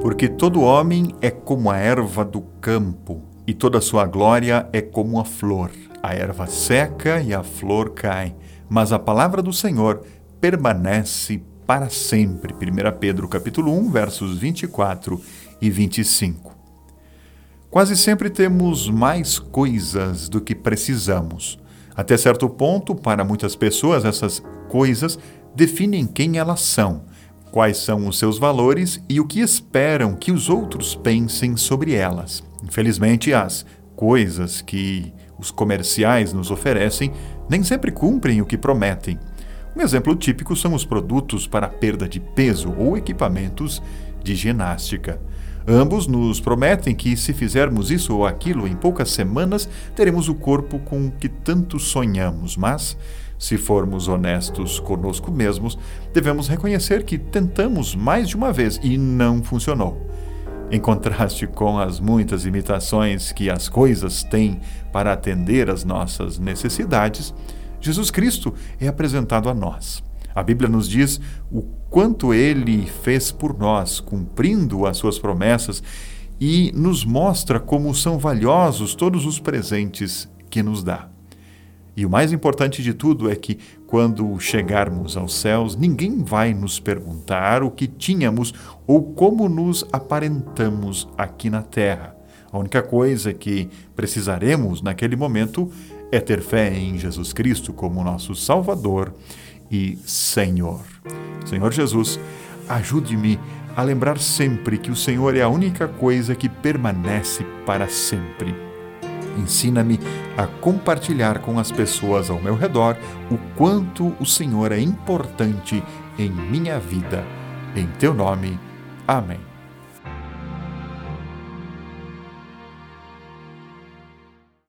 Porque todo homem é como a erva do campo, e toda sua glória é como a flor. A erva seca e a flor cai, mas a palavra do Senhor permanece para sempre. 1 Pedro capítulo 1, versos 24 e 25. Quase sempre temos mais coisas do que precisamos. Até certo ponto, para muitas pessoas, essas coisas definem quem elas são quais são os seus valores e o que esperam que os outros pensem sobre elas. Infelizmente, as coisas que os comerciais nos oferecem nem sempre cumprem o que prometem. Um exemplo típico são os produtos para perda de peso ou equipamentos de ginástica. Ambos nos prometem que, se fizermos isso ou aquilo em poucas semanas, teremos o corpo com que tanto sonhamos, mas se formos honestos conosco mesmos, devemos reconhecer que tentamos mais de uma vez e não funcionou. Em contraste com as muitas imitações que as coisas têm para atender às nossas necessidades, Jesus Cristo é apresentado a nós. A Bíblia nos diz o quanto ele fez por nós, cumprindo as suas promessas, e nos mostra como são valiosos todos os presentes que nos dá. E o mais importante de tudo é que, quando chegarmos aos céus, ninguém vai nos perguntar o que tínhamos ou como nos aparentamos aqui na terra. A única coisa que precisaremos naquele momento é ter fé em Jesus Cristo como nosso Salvador e Senhor. Senhor Jesus, ajude-me a lembrar sempre que o Senhor é a única coisa que permanece para sempre Ensina-me a compartilhar com as pessoas ao meu redor o quanto o Senhor é importante em minha vida. Em teu nome. Amém.